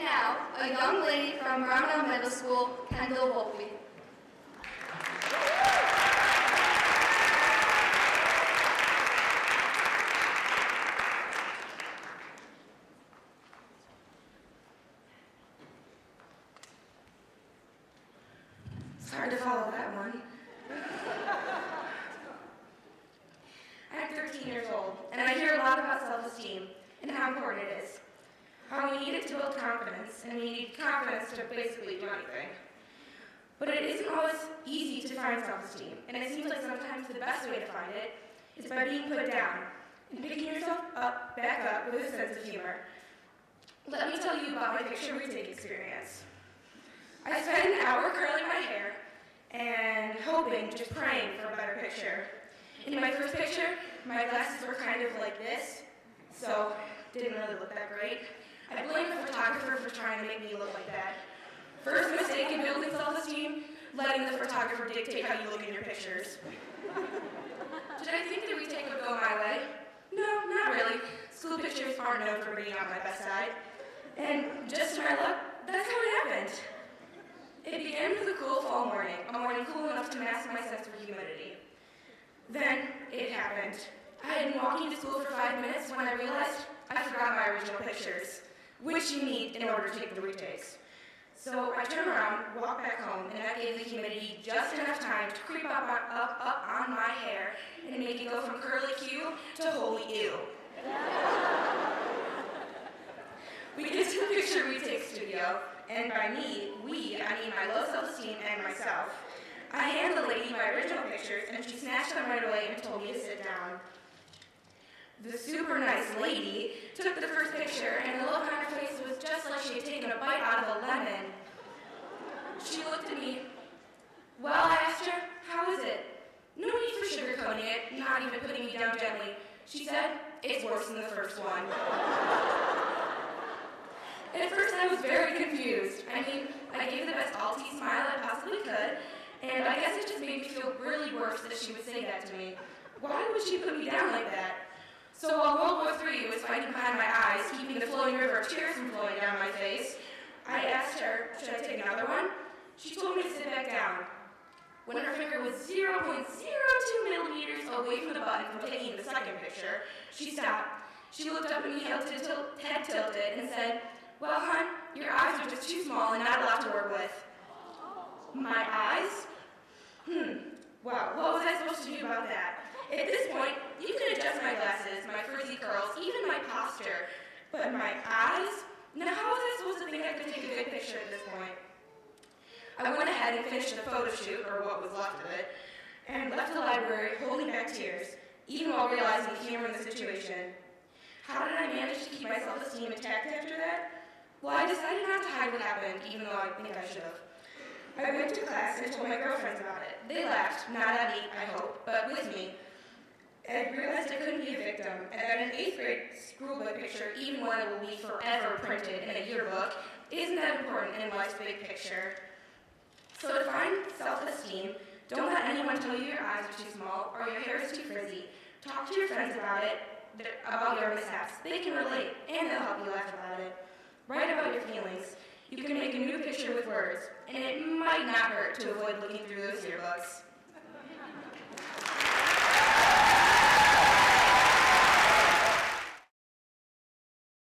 And now, a young lady from Brownell Middle School, Kendall Volpe. It's hard to follow that one. I'm 13 years old, and I hear a lot about self-esteem and how important it is. How we need it to build confidence, and we need confidence to basically do anything. But it isn't always easy to find self-esteem, and it seems like sometimes the best way to find it is by being put down and picking yourself up, back up with a sense of humor. Let me tell you about my picture retake experience. I spent an hour curling my hair and hoping, just praying for a better picture. In my first picture, my glasses were kind of like this, so didn't really look that great. I blame the photographer for trying to make me look like that. First mistake in building self-esteem, letting the photographer dictate how you look in your pictures. Did I think the retake would go my way? No, not really. School pictures aren't known for being on my best side. And just to my luck, that's how it happened. It began with a cool fall morning, a morning cool enough to mask my sense of humidity. Then it happened. I had been walking to school for five minutes when I realized I forgot my original pictures, which you need in order to take the retakes. So I turned around, walked back home, and that gave the humidity just enough time to creep up, on, up, up on my hair and make it go from curly Q to holy ew. we get to the picture retake studio, and by me, we, I mean my low self-esteem and myself. I handed the lady my original pictures, and she snatched them right away and told me to sit down. The super nice lady took the first picture, and the look on her face was just like she had taken a bite out of a lemon. She looked at me. Well, I asked her, how is it? No need for sugarcoating it, not even putting me down gently. She said, it's worse than the first one. At first, I was very confused. I mean, I gave the best alty smile I possibly could, and I guess it just made me feel really worse that she would say that to me. Why would she put me down like that? So while World War Fighting behind my eyes, keeping the flowing river of tears from flowing down my face, I asked her, should I take another one? She told me to sit back down. When her finger was 0.02 millimeters away from the button for taking the second picture, she stopped. She looked up at me, tilted, head tilted, and said, well, hon, your eyes are just too small and not a lot to work with. My eyes? Hmm. Wow, what was I supposed to do about that? At this point, you can adjust my glasses, my frizzy curls, even my posture. But my eyes? Now, how was I supposed to think I could take a good picture at this point? I went ahead and finished the photo shoot, or what was left of it, and left the library holding back tears, even while realizing the humor in the situation. How did I manage to keep my self-esteem intact after that? Well, I decided not to hide what happened, even though I think I should have. I went to class and told my girlfriends about it. They laughed, not at me, I hope, but with me. I realized I couldn't be a victim, and that an eighth grade schoolbook picture, even one that will be forever printed in a yearbook, isn't that important in life's big picture. So to find self-esteem, don't let anyone tell you your eyes are too small or your hair is too frizzy. Talk to your friends about it, about your mishaps. They can relate, and they'll help you laugh about it. Write about your feelings. You can make a new picture with words, and it might not hurt to avoid looking through those yearbooks.